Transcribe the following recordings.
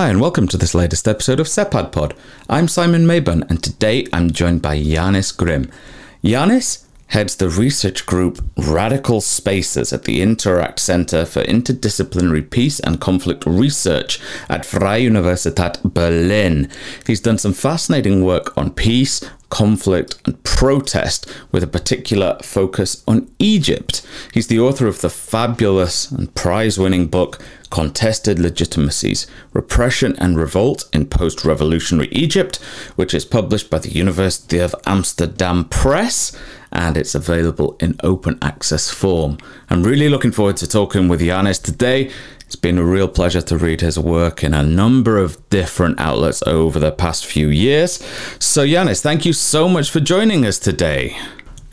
Hi, and welcome to this latest episode of Sepad Pod. I'm Simon Mabon, and today I'm joined by Jannis Grimm. Jannis heads the research group Radical Spaces at the Interact Center for Interdisciplinary Peace and Conflict Research at Freie Universität Berlin. He's done some fascinating work on peace, conflict, and protest, with a particular focus on Egypt. He's the author of the fabulous and prize winning book Contested Legitimacies Repression and Revolt in Post Revolutionary Egypt, which is published by the University of Amsterdam Press and it's available in open access form. I'm really looking forward to talking with Jannis today. It's been a real pleasure to read his work in a number of different outlets over the past few years. So, Jannis, thank you so much for joining us today.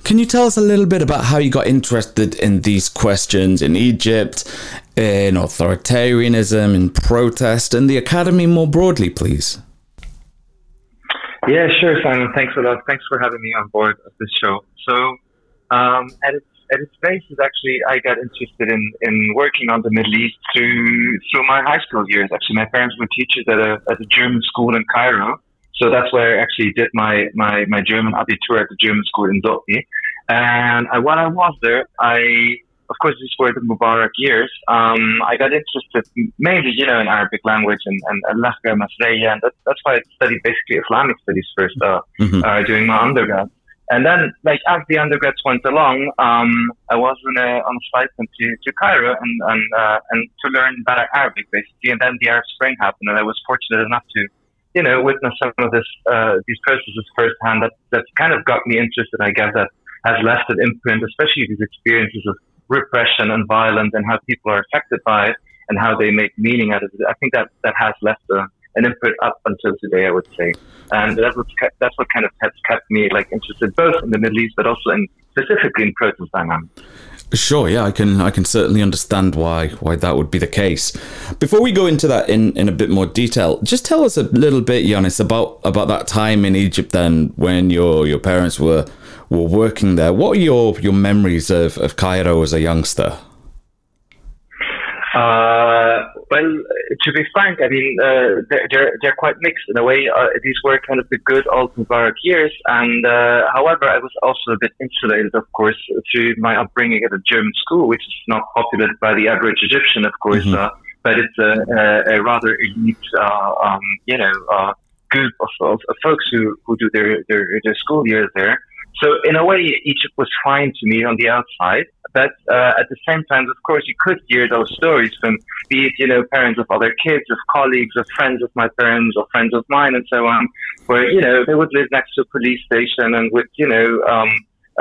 Can you tell us a little bit about how you got interested in these questions in Egypt, in authoritarianism, in protest, and the academy more broadly, please? Yeah, sure, Simon. Thanks a lot. Thanks for having me on board of this show. So, um, at its at its basis, actually, I got interested in, in working on the Middle East through through my high school years. Actually, my parents were teachers at a at a German school in Cairo, so that's where I actually did my my my German Abitur at the German school in Dortmund. And I, while I was there, I of course, these were the Mubarak years. Um, I got interested mainly, you know, in Arabic language and, and, and Lahja Masriya, and that, that's why I studied basically Islamic studies first uh, mm-hmm. uh, during my undergrad. And then, like, as the undergrads went along, um, I was on a, on a flight to, to Cairo and, and, uh, and to learn better Arabic, basically. And then the Arab Spring happened, and I was fortunate enough to, you know, witness some of this, uh, these processes firsthand. That, that kind of got me interested, I guess, that has left an imprint, especially these experiences of repression and violence and how people are affected by it and how they make meaning out of it. I think that, that has left a, an input up until today, I would say. And that's what, that's what kind of has kept me like interested both in the Middle East, but also in specifically in protest dynamics. Sure, yeah, I can I can certainly understand why why that would be the case. Before we go into that in, in a bit more detail, just tell us a little bit, Jannis, about about that time in Egypt then when your your parents were were working there. What are your your memories of, of Cairo as a youngster? Uh, well, to be frank, I mean, uh, they're, they're, they're quite mixed in a way. Uh, these were kind of the good old Mubarak years. And, uh, however, I was also a bit insulated, of course, through my upbringing at a German school, which is not populated by the average Egyptian, of course, mm-hmm. Uh, but it's a, a, a rather elite, uh, um, you know, group of, of, of, folks who, who do their, their, their school years there. So in a way, Egypt was fine to me on the outside, but uh, at the same time, of course, you could hear those stories from, be it you know parents of other kids, of colleagues, of friends of my parents, or friends of mine, and so on, where you know they would live next to a police station and would you know um,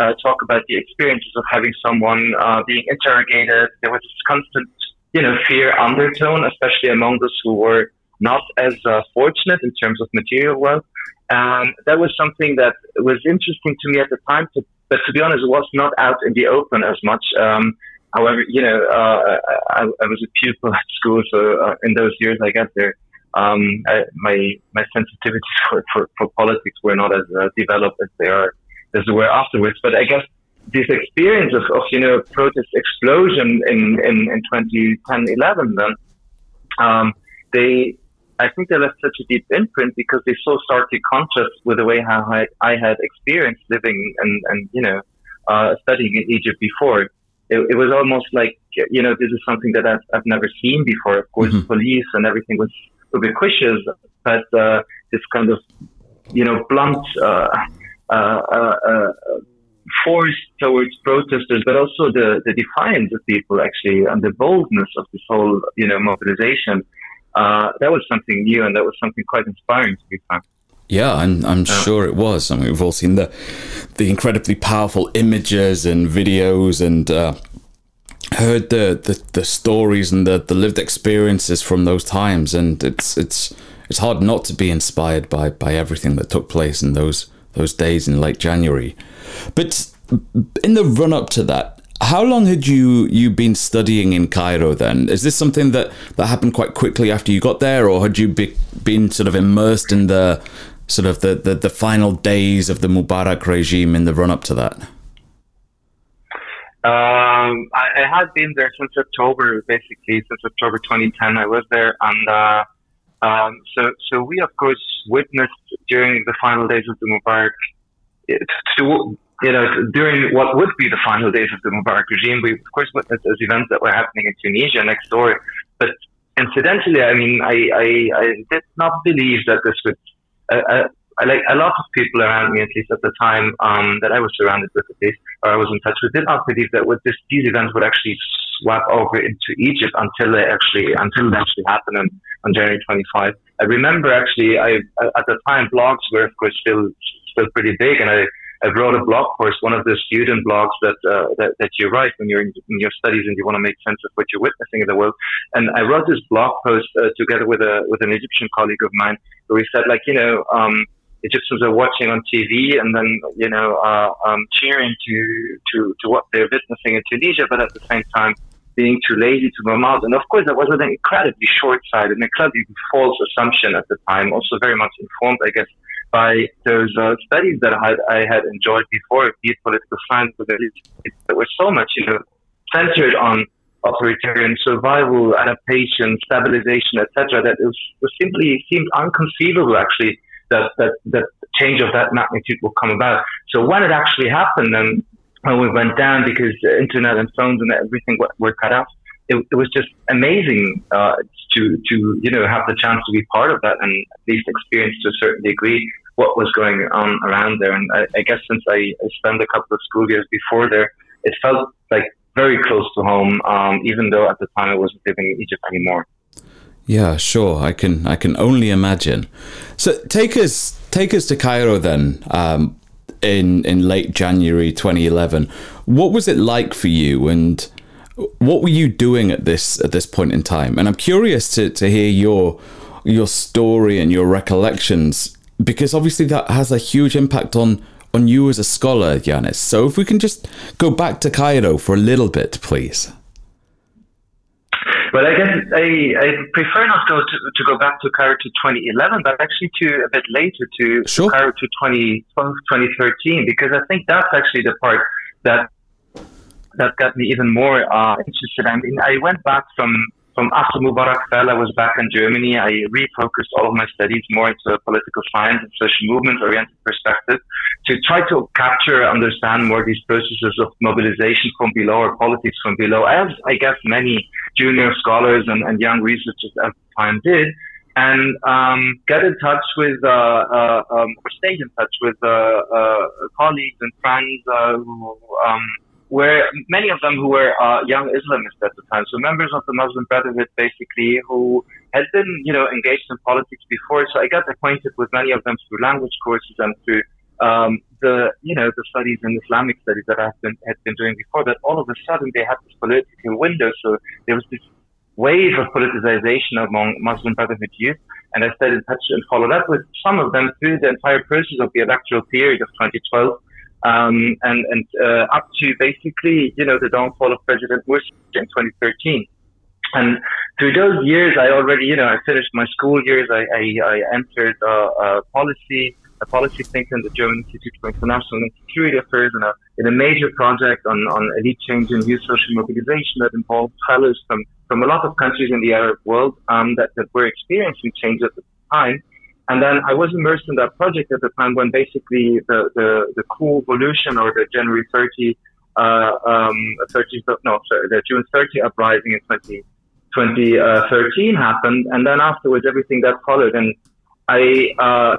uh, talk about the experiences of having someone uh, being interrogated. There was this constant you know fear undertone, especially among those who were not as uh, fortunate in terms of material wealth. And that was something that was interesting to me at the time. To, but to be honest, it was not out in the open as much. Um, however, you know, uh, I, I, was a pupil at school, so uh, in those years, I guess there, um, I, my my sensitivities for, for, for, politics were not as uh, developed as they are as they were afterwards. But I guess this experience of, of you know protest explosion in in, in 2010 11 then um, they I think they left such a deep imprint because they so starkly contrast with the way how I, I had experienced living and, and you know, uh, studying in Egypt before. It, it, was almost like, you know, this is something that I've, I've never seen before. Of course, mm-hmm. police and everything was ubiquitous, but uh, this kind of, you know, blunt uh, uh, uh, uh force towards protesters, but also the, the defiance of people actually and the boldness of this whole, you know, mobilization uh, that was something new and that was something quite inspiring to be frank. Yeah, I'm, I'm sure it was. I mean, we've all seen the the incredibly powerful images and videos and uh, heard the, the, the stories and the, the lived experiences from those times, and it's it's it's hard not to be inspired by by everything that took place in those those days in late January. But in the run up to that, how long had you you been studying in Cairo then? Is this something that, that happened quite quickly after you got there, or had you be, been sort of immersed in the sort of the, the, the final days of the Mubarak regime in the run up to that? Um, I, I, had been there since October, basically since October 2010. I was there, and uh, Um, so, so we of course witnessed during the final days of the Mubarak, to, you know, during what would be the final days of the Mubarak regime, we of course witnessed those events that were happening in Tunisia next door. But incidentally, I mean, I, I, I did not believe that this would. Uh, uh, like a lot of people around me, at least at the time um, that I was surrounded with, at least, or I was in touch with, did not believe that this, these events would actually swap over into Egypt until they actually until they actually happened on, on January 25. I remember actually, I at the time blogs were of course still still pretty big, and I I wrote a blog post, one of the student blogs that, uh, that, that you write when you're in, in, your studies and you want to make sense of what you're witnessing in the world. And I wrote this blog post uh, together with a with an Egyptian colleague of mine, where we said like, you know, um, Egyptians are watching on TV and then you know uh, um, cheering to to to what they're witnessing in Tunisia, but at the same time being too lazy to move out. And of course, that was an incredibly short-sighted, an incredibly false assumption at the time. Also, very much informed, I guess, by those uh, studies that I had, I had enjoyed before, be it political science, that were so much, you know, centered on authoritarian survival, adaptation, stabilization, etc. That it was, was simply seemed unconceivable, actually, that, that that change of that magnitude will come about. So when it actually happened, and when we went down because the internet and phones and everything were, were cut off, it, it was just amazing uh, to to you know have the chance to be part of that and at least experience to a certain degree what was going on around there. And I, I guess since I, I, spent a couple of school years before there, it felt like very close to home, um, even though at the time I wasn't living in Egypt anymore. Yeah, sure. I can I can only imagine. So take us take us to Cairo then. Um, in in late January 2011, what was it like for you, and what were you doing at this at this point in time? And I'm curious to to hear your your story and your recollections because obviously that has a huge impact on on you as a scholar, Jannis. So if we can just go back to Cairo for a little bit, please. Well, I guess I, I prefer not to, to go back to Cairo to 2011, but actually to a bit later to sure. Cairo to 2012, 2013, because I think that's actually the part that that got me even more uh, interested. I mean, I went back from from after Mubarak fell, I was back in Germany. I refocused all of my studies more into political science and social movement oriented perspective to try to capture, understand more these processes of mobilization from below or politics from below, as I guess many junior scholars and, and young researchers at the time did. And um, get in touch with, uh, uh, um, or stay in touch with uh, uh colleagues and friends uh, who um, where many of them who were uh, young Islamists at the time, so members of the Muslim Brotherhood, basically, who had been, you know, engaged in politics before. So I got acquainted with many of them through language courses and through um, the, you know, the studies in Islamic studies that I've been had been doing before. But all of a sudden, they had this political window. So there was this wave of politicization among Muslim Brotherhood youth. And I stayed in touch and followed up with some of them through the entire process of the electoral period of 2012 um, and and uh, up to basically you know the downfall of President Bush in 2013. And through those years, I already you know I finished my school years. I I, I entered uh, policy a policy thinker in the German Institute for International and Security Affairs in a in a major project on on elite change and youth social mobilization that involved fellows from from a lot of countries in the Arab world um, that that were experiencing change at the time. And then I was immersed in that project at the time when basically the, the, the coup evolution or the January 30, uh, um, 30, no, sorry, the June 30 uprising in 20, 2013 happened. And then afterwards, everything that followed. And I, uh,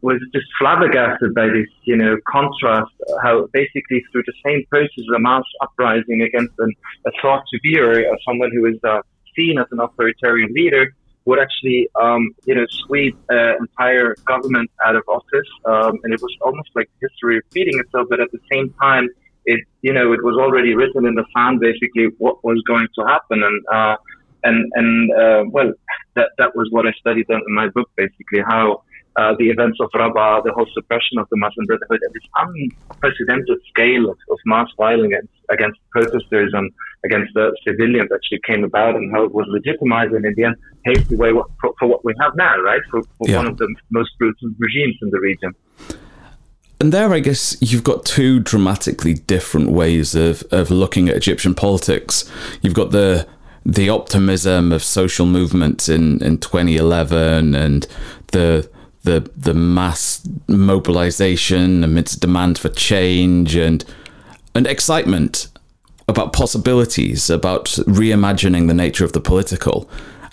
was just flabbergasted by this, you know, contrast, how basically through the same process, a mass uprising against an, a thought to be or someone who is uh, seen as an authoritarian leader would actually, um, you know, sweep an entire government out of office. Um, and it was almost like history repeating itself. But at the same time, it, you know, it was already written in the sand, basically, what was going to happen. And, uh, and, and, uh, well, that, that was what I studied in my book, basically, how, uh, the events of Rabaa, the whole suppression of the Muslim Brotherhood, and this unprecedented scale of, of mass violence against, against protesters and against the civilians actually came about and how it was legitimized and in the end paved the way for, for what we have now, right? For, for yeah. one of the most brutal regimes in the region. And there, I guess you've got two dramatically different ways of, of looking at Egyptian politics. You've got the the optimism of social movements in, in 2011 and the the the mass mobilization amidst demand for change and and excitement about possibilities, about reimagining the nature of the political.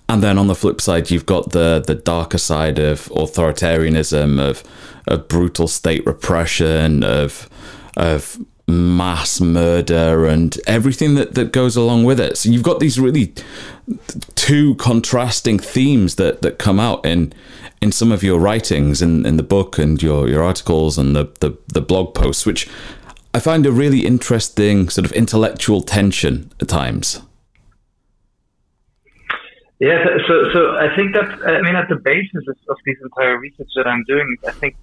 And then on the flip side, you've got the the darker side of authoritarianism, of of brutal state repression, of of mass murder and everything that, that goes along with it. So you've got these really two contrasting themes that, that come out in in some of your writings in, in the book and your, your articles and the, the, the blog posts, which I find a really interesting sort of intellectual tension at times. Yeah, so so I think that I mean at the basis of, of this entire research that I'm doing, I think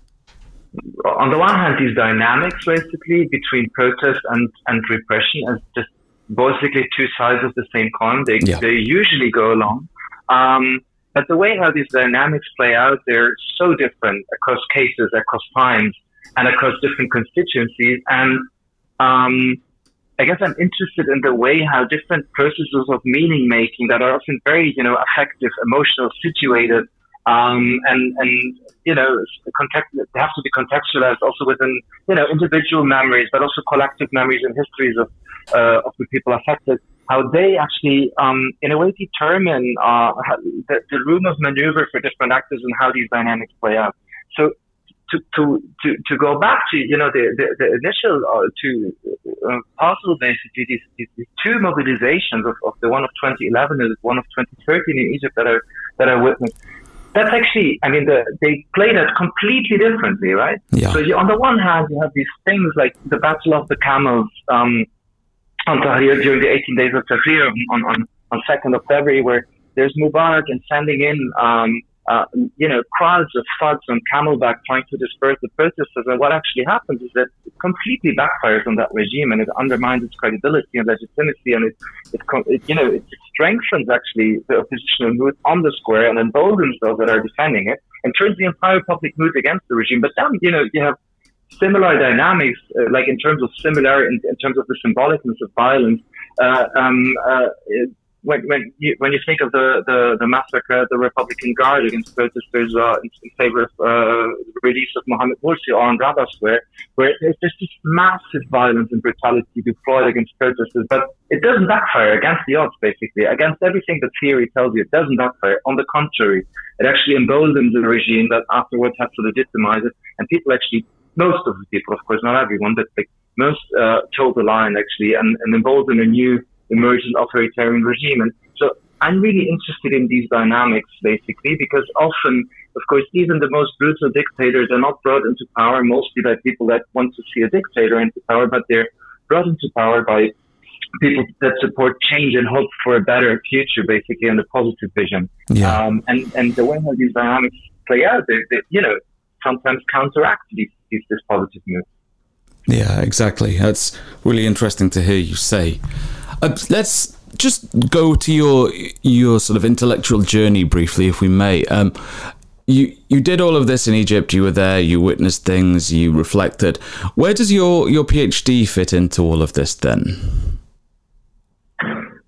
on the one hand these dynamics basically between protest and and repression as just basically two sides of the same coin. They yeah. they usually go along. Um, but the way how these dynamics play out, they're so different across cases, across times, and across different constituencies. And um, I guess I'm interested in the way how different processes of meaning making that are often very, you know, affective, emotional, situated, um, and and you know, context, they have to be contextualized also within you know individual memories, but also collective memories and histories of uh, of the people affected how they actually, um, in a way, determine uh, the, the, room of maneuver for different actors and how these dynamics play out. So, to to to, to go back to you know the the, the initial uh, to uh, possible basically these, these, these, two mobilizations of, of the one of 2011 and one of 2013 in Egypt that I that I witnessed. That's actually, I mean, the, they played it completely differently, right? Yeah. So you, on the one hand, you have these things like the Battle of the Camels, um, on Tahrir during the 18 days of Tahrir on, on, on 2nd of February, where there's Mubarak and sending in, um, uh, you know, crowds of thugs on camelback trying to disperse the protesters. And what actually happens is that it completely backfires on that regime and it undermines its credibility and legitimacy. And it, it, it you know, it strengthens actually the oppositional mood on the square and emboldens those that are defending it and turns the entire public mood against the regime. But then, you know, you have similar dynamics, uh, like in terms of similar, in, in, terms of the symbolicness of violence. Uh, um, uh, when, when, you, when you think of the, the, the massacre, the Republican Guard against protesters uh, in, in, favor of uh, the release of Mohammed Morsi on Rabaa Square, where there's, there's this massive violence and brutality deployed against protesters, but it doesn't backfire against the odds, basically. Against everything the theory tells you, it doesn't backfire. On the contrary, it actually emboldens the regime that afterwards has to legitimize it, and people actually most of the people, of course, not everyone, but like most uh, toe the line actually and, and involved in a new emergent authoritarian regime. And so I'm really interested in these dynamics basically because often, of course, even the most brutal dictators are not brought into power mostly by people that want to see a dictator into power, but they're brought into power by people that support change and hope for a better future, basically, and a positive vision. Yeah. Um, and, and the way how these dynamics play out, they, they, you know, sometimes counteract these is this positive move. Yeah, exactly. That's really interesting to hear you say. Uh, let's just go to your your sort of intellectual journey briefly, if we may. Um, you you did all of this in Egypt. You were there. You witnessed things. You reflected. Where does your your PhD fit into all of this then?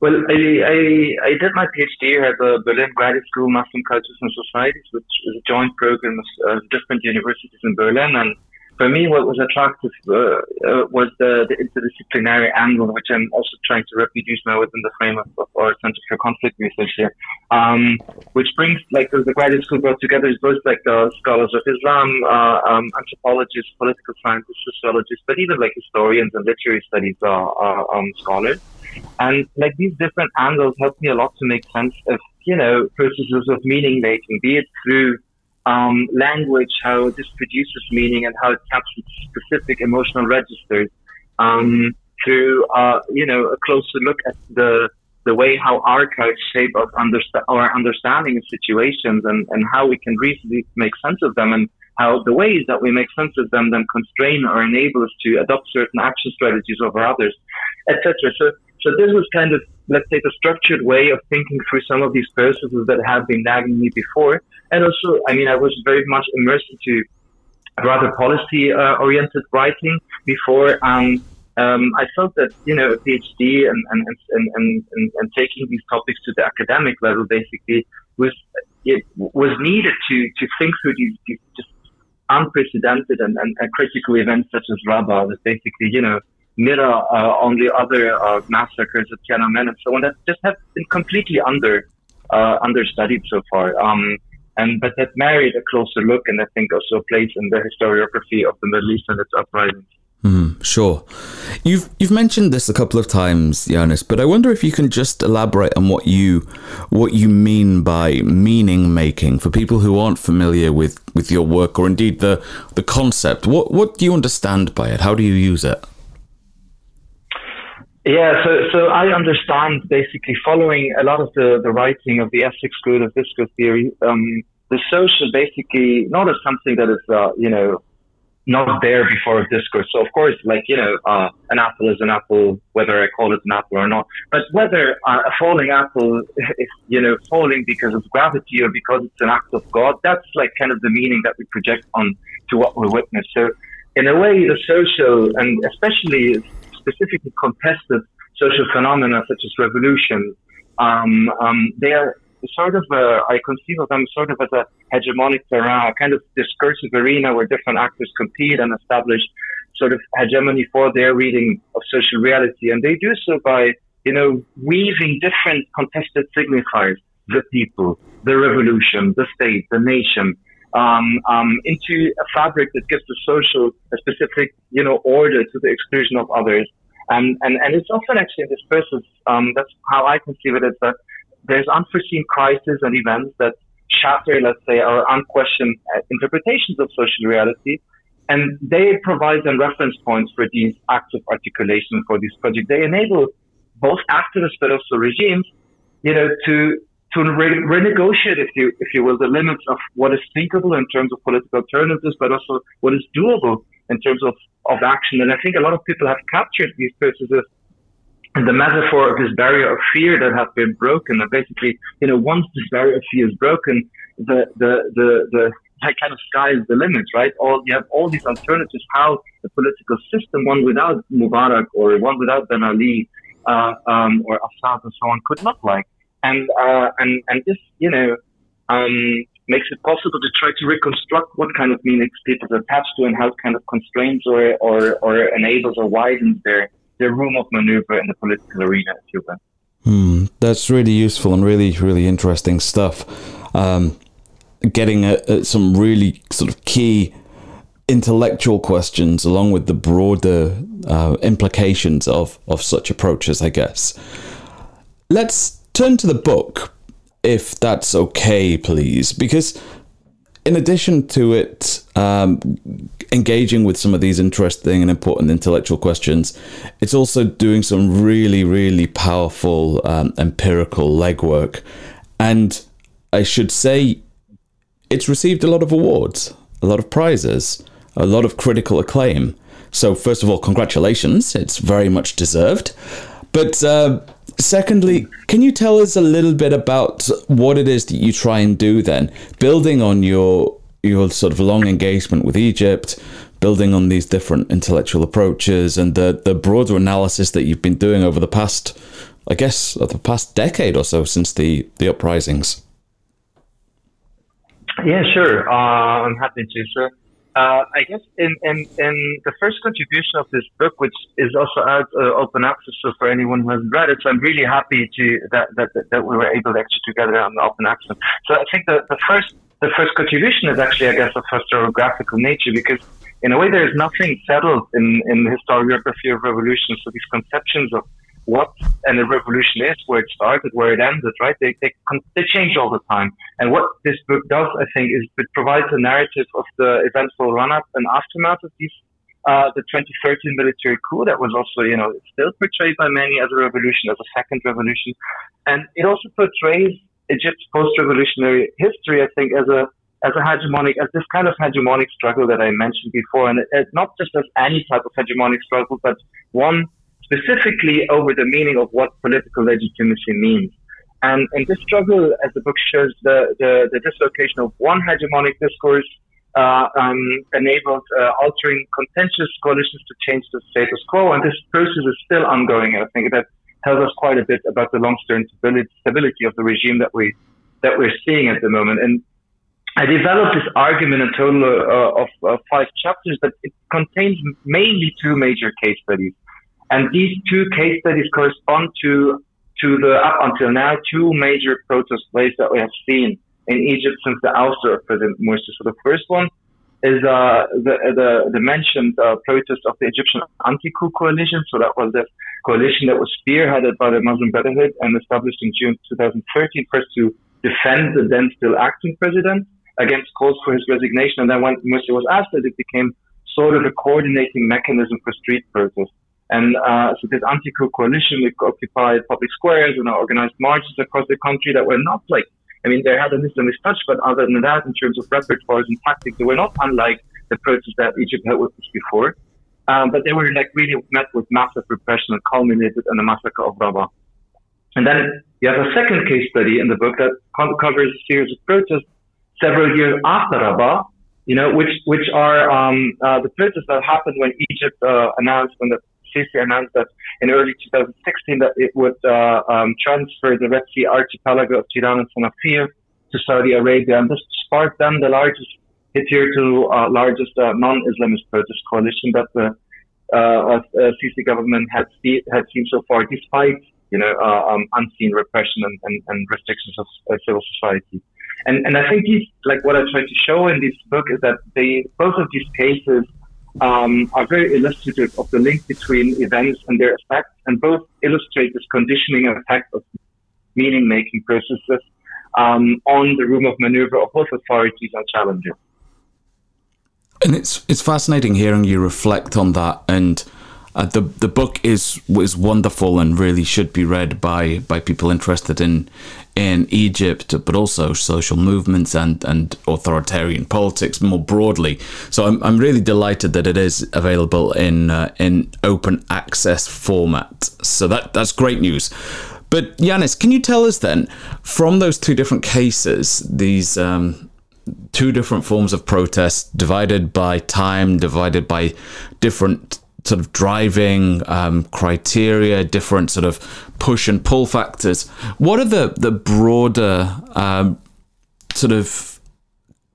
Well, I, I, I did my PhD at the Berlin Graduate School Muslim Cultures and Societies, which is a joint program of uh, different universities in Berlin. And for me, what was attractive uh, uh, was the, the, interdisciplinary angle, which I'm also trying to reproduce now within the frame of, of our Center for Conflict Research here, um, which brings like the, the, graduate school brought together is both like the scholars of Islam, uh, um, anthropologists, political scientists, sociologists, but even like historians and literary studies um, scholars. And like these different angles help me a lot to make sense of you know processes of meaning making, be it through um, language, how this produces meaning and how it captures specific emotional registers um, through, uh, you know, a closer look at the the way how archives shape our, understa- our understanding of situations and, and how we can reasonably make sense of them and how the ways that we make sense of them then constrain or enable us to adopt certain action strategies over others, etc. So, so this was kind of, let's say, the structured way of thinking through some of these processes that have been nagging me before. And also, I mean, I was very much immersed into rather policy uh, oriented writing before. Um, um, I felt that you know a PhD and and, and, and, and, and taking these topics to the academic level basically was it was needed to to think through these, these just unprecedented and, and, and, critical events such as Rabaa that basically you know mirror uh, on the other uh, massacres at Tiananmen and so on that just have been completely under uh, understudied so far. Um, and but that married a closer look and I think also a place in the historiography of the Middle East and its uprisings. Mm, sure. You've you've mentioned this a couple of times, Jannis, but I wonder if you can just elaborate on what you what you mean by meaning making for people who aren't familiar with, with your work or indeed the the concept. What what do you understand by it? How do you use it? Yeah, so so I understand basically following a lot of the, the writing of the Essex school of discourse theory, um, the social basically not as something that is uh, you know not there before a discourse. So of course, like you know, uh, an apple is an apple, whether I call it an apple or not. But whether uh, a falling apple is you know falling because of gravity or because it's an act of God, that's like kind of the meaning that we project on to what we witness. So in a way, the social and especially specifically contested social phenomena such as revolution, um, um, they are sort of, a, I conceive of them sort of as a hegemonic terrain, a kind of discursive arena where different actors compete and establish sort of hegemony for their reading of social reality. And they do so by, you know, weaving different contested signifiers, the people, the revolution, the state, the nation, um, um, into a fabric that gives the social a specific, you know, order to the exclusion of others. And, and, and it's often actually in this process, um, that's how I conceive it, is that there's unforeseen crises and events that shatter, let's say, our unquestioned uh, interpretations of social reality. And they provide them reference points for these acts of articulation for these projects. They enable both activists but also regimes, you know, to to re- renegotiate, if you if you will, the limits of what is thinkable in terms of political alternatives, but also what is doable in terms of, of action. And I think a lot of people have captured these processes the metaphor of this barrier of fear that has been broken. And basically, you know, once this barrier of fear is broken, the, the, the, the, that kind of sky is the limit, right? All, you have all these alternatives, how the political system, one without Mubarak or one without Ben Ali, uh, um, or Assad and so on could look like. And, uh, and, and this, you know, um, makes it possible to try to reconstruct what kind of meanings people are attached to and how it kind of constrains or, or, or enables or widens their, the room of maneuver in the political arena in Cuba. Hmm, that's really useful and really, really interesting stuff. Um, getting some really sort of key intellectual questions along with the broader uh, implications of, of such approaches, I guess. Let's turn to the book, if that's okay, please, because in addition to it um, engaging with some of these interesting and important intellectual questions, it's also doing some really, really powerful um, empirical legwork. And I should say, it's received a lot of awards, a lot of prizes, a lot of critical acclaim. So, first of all, congratulations. It's very much deserved. But uh, secondly, can you tell us a little bit about what it is that you try and do then, building on your your sort of long engagement with Egypt, building on these different intellectual approaches, and the the broader analysis that you've been doing over the past, I guess, the past decade or so since the the uprisings. Yeah, sure. Uh, I'm happy to. So, uh, I guess in, in, in the first contribution of this book, which is also out uh, open access so for anyone who hasn't read it, so I'm really happy to that, that, that we were able to actually together on open access. So I think the, the first the first contribution is actually, I guess, of historiographical nature because in a way there is nothing settled in, in the historiography of revolution. So these conceptions of what and a revolution is, where it started, where it ended, right? They, they, they change all the time. And what this book does, I think, is it provides a narrative of the eventful run-up and aftermath of these, uh, the 2013 military coup that was also, you know, still portrayed by many as a revolution, as a second revolution. And it also portrays Egypt's post-revolutionary history, I think, as a as a hegemonic, as this kind of hegemonic struggle that I mentioned before, and it, it, not just as any type of hegemonic struggle, but one specifically over the meaning of what political legitimacy means. And in this struggle, as the book shows, the, the, the dislocation of one hegemonic discourse uh, um, enabled uh, altering contentious coalitions to change the status quo. And this process is still ongoing. I think that tells us quite a bit about the long-term stability of the regime that we that we're seeing at the moment. And I developed this argument in total uh, of, of five chapters, but it contains mainly two major case studies. And these two case studies correspond to to the up until now two major protest waves that we have seen in Egypt since the ouster of President Morsi. So the first one is uh, the, the, the mentioned uh, protest of the Egyptian anti-coup coalition. So that was the coalition that was spearheaded by the Muslim Brotherhood and established in June 2013, first to defend the then still acting president against calls for his resignation. And then when Morsi was asked it became sort of a coordinating mechanism for street protests. And uh, so this anti-coup coalition occupied public squares and organized marches across the country that were not like I mean, they had an Islamist touch, but other than that, in terms of repertoires and tactics, they were not unlike the protests that Egypt had witnessed before. Um, but they were like really met with massive repression and culminated in the massacre of Rabaa. And then you have a second case study in the book that covers a series of protests several years after Rabaa, you know, which which are um, uh, the protests that happened when Egypt uh, announced when the Sisi announced that in early 2016 that it would uh, um, transfer the Red Sea archipelago of Tiran and Sanafir to Saudi Arabia, and this sparked then the largest hitherto uh, largest uh, non-Islamist protest coalition that the uh, uh, Sisi government had, see, had seen so far, despite you know uh, um, unseen repression and, and, and restrictions of uh, civil society. And and I think these, like what I try to show in this book is that they both of these cases um, are very illustrative of the link between events and their effects, and both illustrate this conditioning and effect of meaning making processes um, on the room of maneuver of both authorities and challengers. And it's it's fascinating hearing you reflect on that and uh, the the book is is wonderful and really should be read by by people interested in in Egypt, but also social movements and and authoritarian politics more broadly. So I'm I'm really delighted that it is available in uh, in open access format. So that that's great news. But Jannis, can you tell us then from those two different cases, these um, two different forms of protest divided by time, divided by different sort of driving um, criteria, different sort of push and pull factors. What are the the broader um, sort of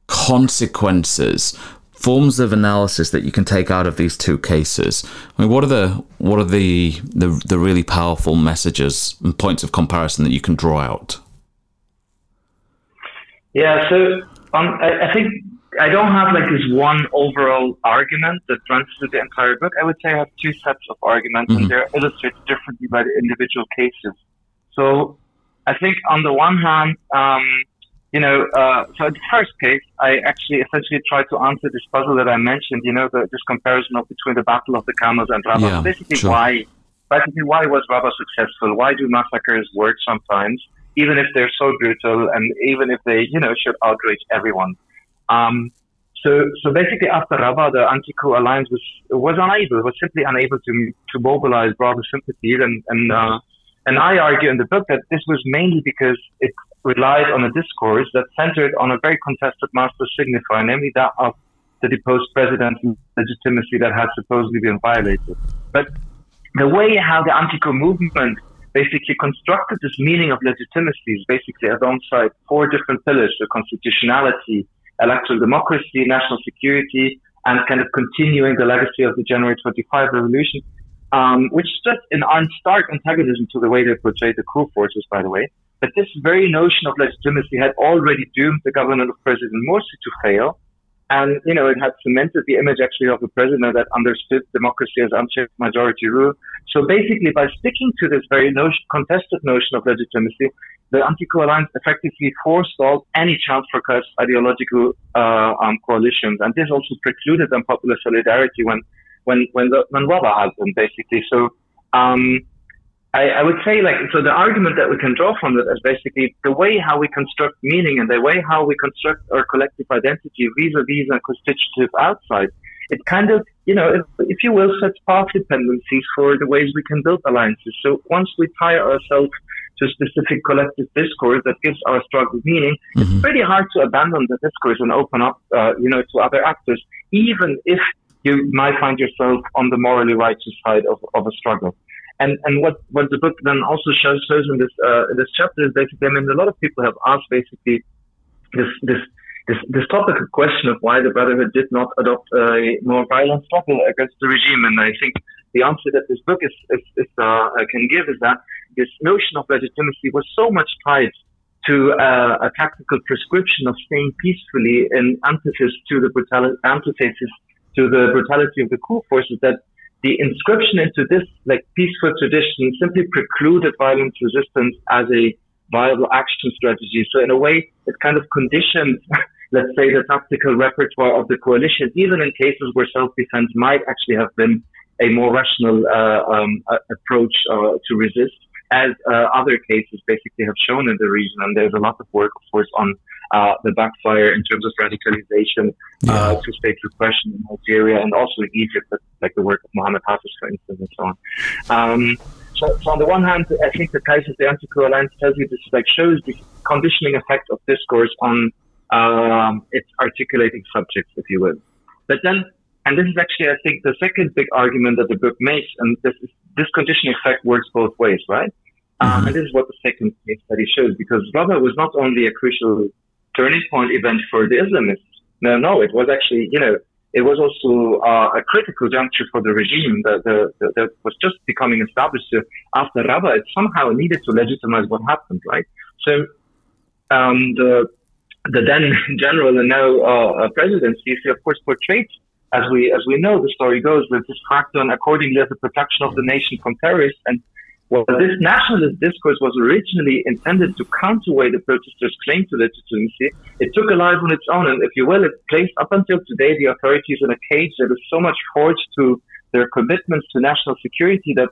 consequences, forms of analysis that you can take out of these two cases? I mean, what are the what are the the, the really powerful messages and points of comparison that you can draw out? Yeah, so um, I, I think I don't have like this one overall argument that runs through the entire book. I would say I have two sets of arguments, mm-hmm. and they're illustrated differently by the individual cases. So I think on the one hand, um, you know, uh, so in the first case, I actually essentially tried to answer this puzzle that I mentioned. You know, the, this comparison of between the Battle of the Camels and Rabaa. Yeah, basically, sure. why? Basically, why was Rabaa successful? Why do massacres work sometimes, even if they're so brutal, and even if they, you know, should outrage everyone? Um, so, so basically, after Rabaa, the anti-coup alliance was was unable, was simply unable to to mobilize broader sympathies, and and uh, and I argue in the book that this was mainly because it relied on a discourse that centered on a very contested master signifier, namely that of the deposed president's legitimacy that had supposedly been violated. But the way how the anti-coup movement basically constructed this meaning of legitimacy is basically alongside four different pillars: the constitutionality electoral democracy, national security, and kind of continuing the legacy of the January 25 revolution, um, which stood in stark antagonism to the way they portrayed the coup forces, by the way. But this very notion of legitimacy had already doomed the government of President Morsi to fail. And, you know, it had cemented the image actually of a president that understood democracy as unchecked majority rule. So basically, by sticking to this very notion, contested notion of legitimacy, the anti-coup alliance effectively forestalled any chance for ideological uh, um, coalitions, and this also precluded them popular solidarity when when when the, when Rabaa happened, basically. So um, I, I, would say, like, so the argument that we can draw from that is basically the way how we construct meaning and the way how we construct our collective identity vis-a-vis a constitutive outside. It kind of, you know, if, if you will, sets path dependencies for the ways we can build alliances. So once we tie ourselves to specific collective discourse that gives our struggle meaning, mm-hmm. it's pretty hard to abandon the discourse and open up, uh, you know, to other actors, even if you might find yourself on the morally righteous side of, of a struggle. And and what, what the book then also shows shows in this uh, this chapter is basically, I mean, a lot of people have asked basically this this this, this topic question of why the Brotherhood did not adopt a more violent struggle against the regime, and I think the answer that this book is, is, is uh, can give is that this notion of legitimacy was so much tied to uh, a tactical prescription of staying peacefully in antithesis to the brutality, antithesis to the brutality of the coup forces that the inscription into this like peaceful tradition simply precluded violent resistance as a viable action strategy. So in a way, it kind of conditioned, let's say, the tactical repertoire of the coalition, even in cases where self-defense might actually have been a more rational uh, um, approach uh, to resist, as uh, other cases basically have shown in the region. And there's a lot of work, of course, on uh, the backfire in terms of radicalization uh, to state repression in Algeria and also in Egypt, like the work of Mohammed Hafez, for instance, and so on. Um, so, so, on the one hand, I think the case of the anti-coup alliance tells you this like shows the conditioning effect of discourse on um, its articulating subjects, if you will. But then and this is actually, I think, the second big argument that the book makes. And this, is, this conditioning effect works both ways, right? Um, mm-hmm. Um, and this is what the second case study shows, because Rabaa was not only a crucial turning point event for the Islamists. No, no, it was actually, you know, it was also uh, a critical juncture for the regime that, the, the, that was just becoming established so after Rabaa. It somehow needed to legitimize what happened, right? So um, the the then general and now uh, president Sisi, of course, portrayed as we as we know, the story goes, with this crackdown accordingly as a protection of the nation from terrorists. And well, this nationalist discourse was originally intended to counterweigh the protesters' claim to legitimacy, it took a life on its own. And if you will, it placed up until today the authorities in a cage that is so much forged to their commitments to national security that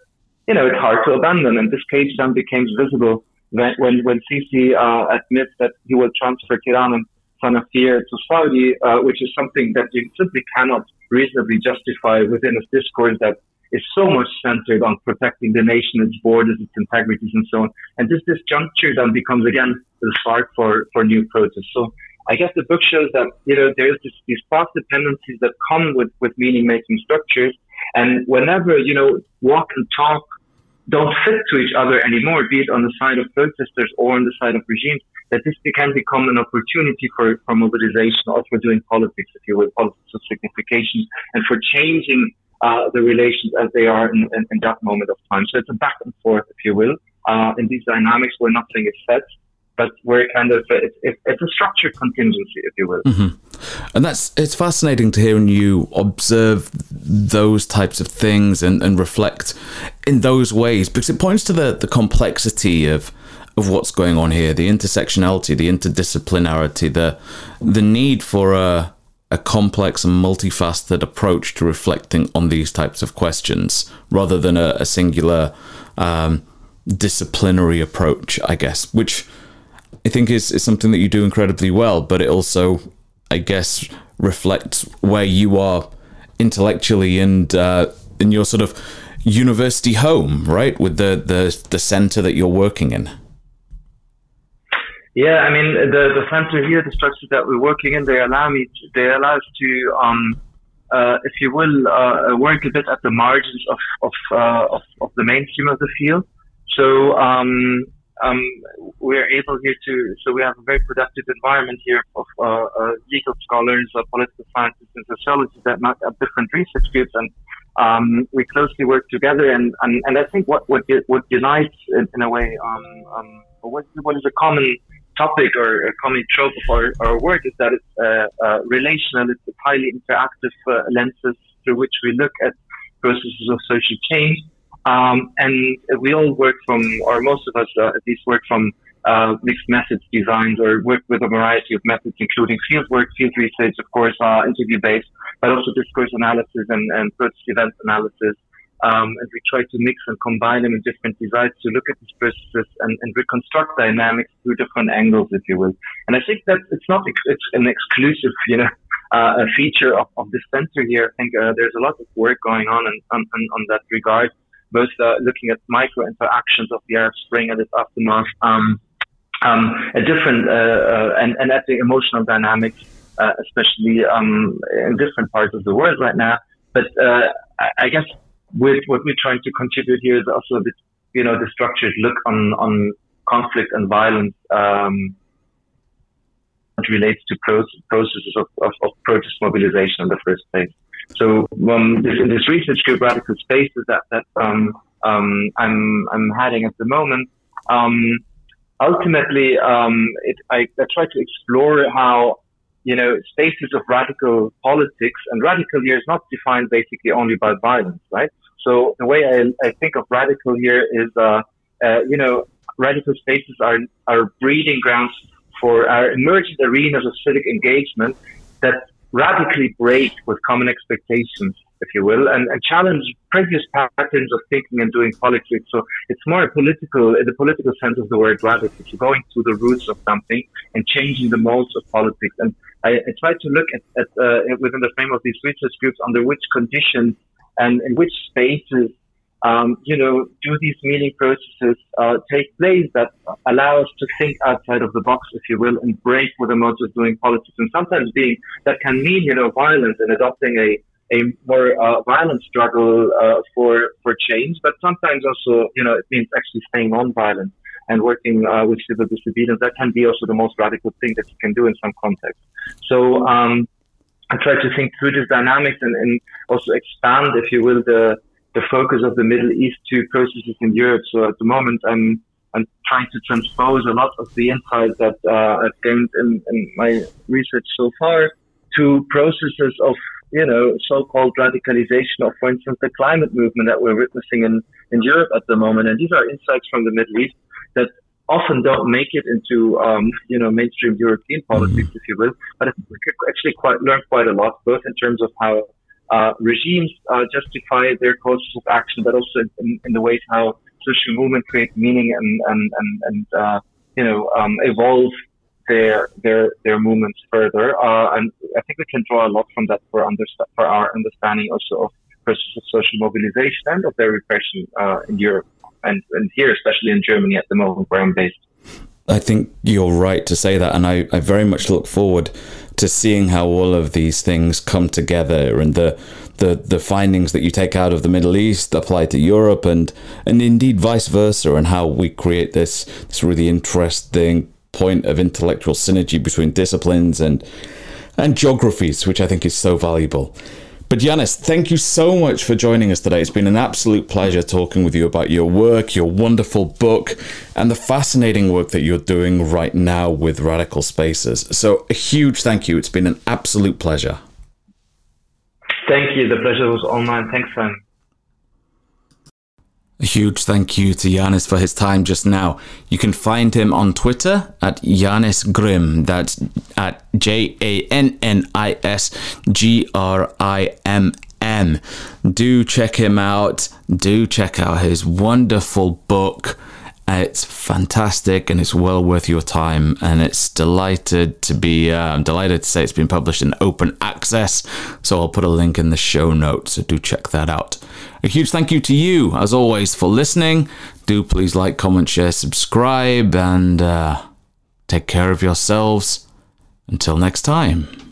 you know it's hard to abandon. And this cage then became visible when when, when Sisi uh, admits that he will transfer Tiran and Sanafir to Saudi, uh, which is something that you simply cannot reasonably justify within a discourse that is so much centered on protecting the nation, its borders, its integrities, and so on. And this disjuncture then becomes again the spark for, for new protests. So I guess the book shows that, you know, there's this, these cross dependencies that come with, with meaning making structures. And whenever, you know, walk and talk don't fit to each other anymore, be it on the side of protesters or on the side of regimes, that this can become an opportunity for, for mobilization or for doing politics, if you will, politics of signification, and for changing uh, the relations as they are in, in, in, that moment of time. So it's a back and forth, if you will, uh, in these dynamics where nothing is set, but where it kind of it's, it's a structured contingency, if you will. Mm-hmm. And that's it's fascinating to hear you observe those types of things and, and reflect in those ways because it points to the, the complexity of of what's going on here, the intersectionality, the interdisciplinarity, the the need for a a complex and multifaceted approach to reflecting on these types of questions rather than a, a singular um, disciplinary approach, I guess, which I think is, is something that you do incredibly well, but it also, I guess, reflects where you are intellectually and uh, in your sort of university home, right? With the, the, the center that you're working in. Yeah, I mean the the center here, the structures that we're working in, they allow me, to, they allow us to, um, uh, if you will, uh, work a bit at the margins of of, uh, of, of the mainstream of the field. So um, um, we're able here to, so we have a very productive environment here of uh, uh, legal scholars, uh, political scientists, and sociologists that not have different research groups, and um, we closely work together. And, and, and I think what what, what unites in, in a way, um, um, what, what is a common topic or a common trope of our, our work is that it's uh, uh, relational, it's highly interactive uh, lenses through which we look at processes of social change. Um, and we all work from, or most of us uh, at least work from uh, mixed methods designs or work with a variety of methods, including field work, field research, of course, uh, interview based, but also discourse analysis and, and protest event analysis. Um, and we try to mix and combine them in different designs to look at these processes and, and, reconstruct dynamics through different angles, if you will. And I think that it's not ex- it's an exclusive, you know, uh, a feature of, of the center here. I think uh, there's a lot of work going on in, on, on, on that regard. both uh, looking at micro interactions of the Arab Spring and its aftermath, um, um, a different uh, uh, and, and at the emotional dynamics, uh, especially um, in different parts of the world right now. But I guess with what we're trying to contribute here is also a bit, you know, the structured look on on conflict and violence. Um, relates to processes of, of, of, protest mobilization in the first place. So um, this, in this research group, Radical Spaces, that, that um, um, I'm, I'm heading at the moment, um, ultimately, um, it, I, I try to explore how you know spaces of radical politics and radical here is not defined basically only by violence, right? So the way I, I think of radical here is, uh, uh, you know, radical spaces are are breeding grounds for our emergent arenas of civic engagement that radically break with common expectations if you will, and, and challenge previous patterns of thinking and doing politics. So it's more a political, in the political sense of the word radical, so going to the roots of something and changing the modes of politics. And I, I try to look at, at uh, within the frame of these research groups under which conditions and in which spaces um, you know, do these meaning processes uh, take place that allow us to think outside of the box, if you will, and break with the modes of doing politics. And sometimes being that can mean, you know, violence and adopting a a more uh, violent struggle uh, for for change, but sometimes also, you know, it means actually staying non-violent and working uh, with civil disobedience. That can be also the most radical thing that you can do in some context. So um, I try to think through these dynamics and, and, also expand, if you will, the the focus of the Middle East to processes in Europe. So at the moment, I'm I'm trying to transpose a lot of the insights that uh, I've gained in, in my research so far to processes of you know, so-called radicalization of, for instance, the climate movement that we're witnessing in, in Europe at the moment. And these are insights from the Middle East that often don't make it into, um, you know, mainstream European politics, if you will. But we could actually quite learn quite a lot, both in terms of how uh, regimes uh, justify their courses of action, but also in, in the ways how social movement create meaning and, and, and, and uh, you know, um, evolve their their their movements further. Uh, and I think we can draw a lot from that for understand for our understanding also of processes of social mobilization and of their repression uh, in Europe and, and here, especially in Germany at the moment where I'm based. I think you're right to say that, and I, I very much look forward to seeing how all of these things come together and the the the findings that you take out of the Middle East apply to Europe and and indeed vice versa and how we create this this really interesting point of intellectual synergy between disciplines and and geographies, which I think is so valuable. But Jannis, thank you so much for joining us today. It's been an absolute pleasure talking with you about your work, your wonderful book, and the fascinating work that you're doing right now with Radical Spaces. So, a huge thank you. It's been an absolute pleasure. Thank you. The pleasure was all mine. Thanks, Sam. A huge thank you to Jannis for his time just now. You can find him on Twitter at Jannis Grimm. That's at J A N N I S G R I M M. Do check him out. Do check out his wonderful book. It's fantastic and it's well worth your time. And it's delighted to be, uh, I'm delighted to say it's been published in open access. So I'll put a link in the show notes. So do check that out. A huge thank you to you, as always, for listening. Do please like, comment, share, subscribe, and uh, take care of yourselves. Until next time.